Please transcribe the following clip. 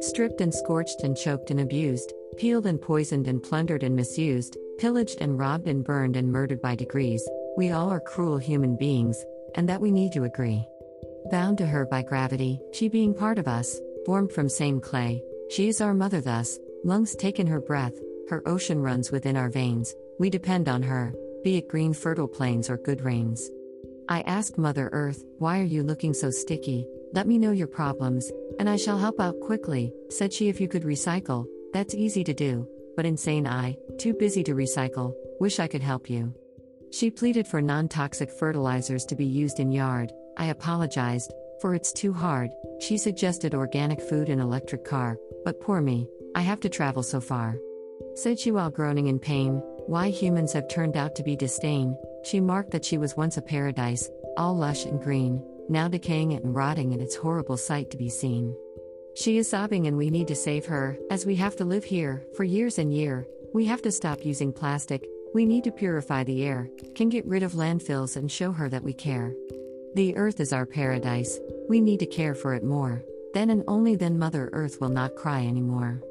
Stripped and scorched and choked and abused, peeled and poisoned and plundered and misused, pillaged and robbed and burned and murdered by degrees, we all are cruel human beings, and that we need to agree. Bound to her by gravity, she being part of us, formed from same clay, she is our mother thus, lungs take in her breath, her ocean runs within our veins, we depend on her, be it green fertile plains or good rains. I asked Mother Earth, Why are you looking so sticky? Let me know your problems, and I shall help out quickly, said she. If you could recycle, that's easy to do, but insane I, too busy to recycle, wish I could help you. She pleaded for non toxic fertilizers to be used in yard. I apologized, for it's too hard. She suggested organic food and electric car, but poor me, I have to travel so far. Said she while groaning in pain, why humans have turned out to be disdain. She marked that she was once a paradise, all lush and green, now decaying and rotting, and its horrible sight to be seen. She is sobbing, and we need to save her, as we have to live here for years and year. We have to stop using plastic, we need to purify the air, can get rid of landfills and show her that we care. The earth is our paradise, we need to care for it more. Then and only then Mother Earth will not cry anymore.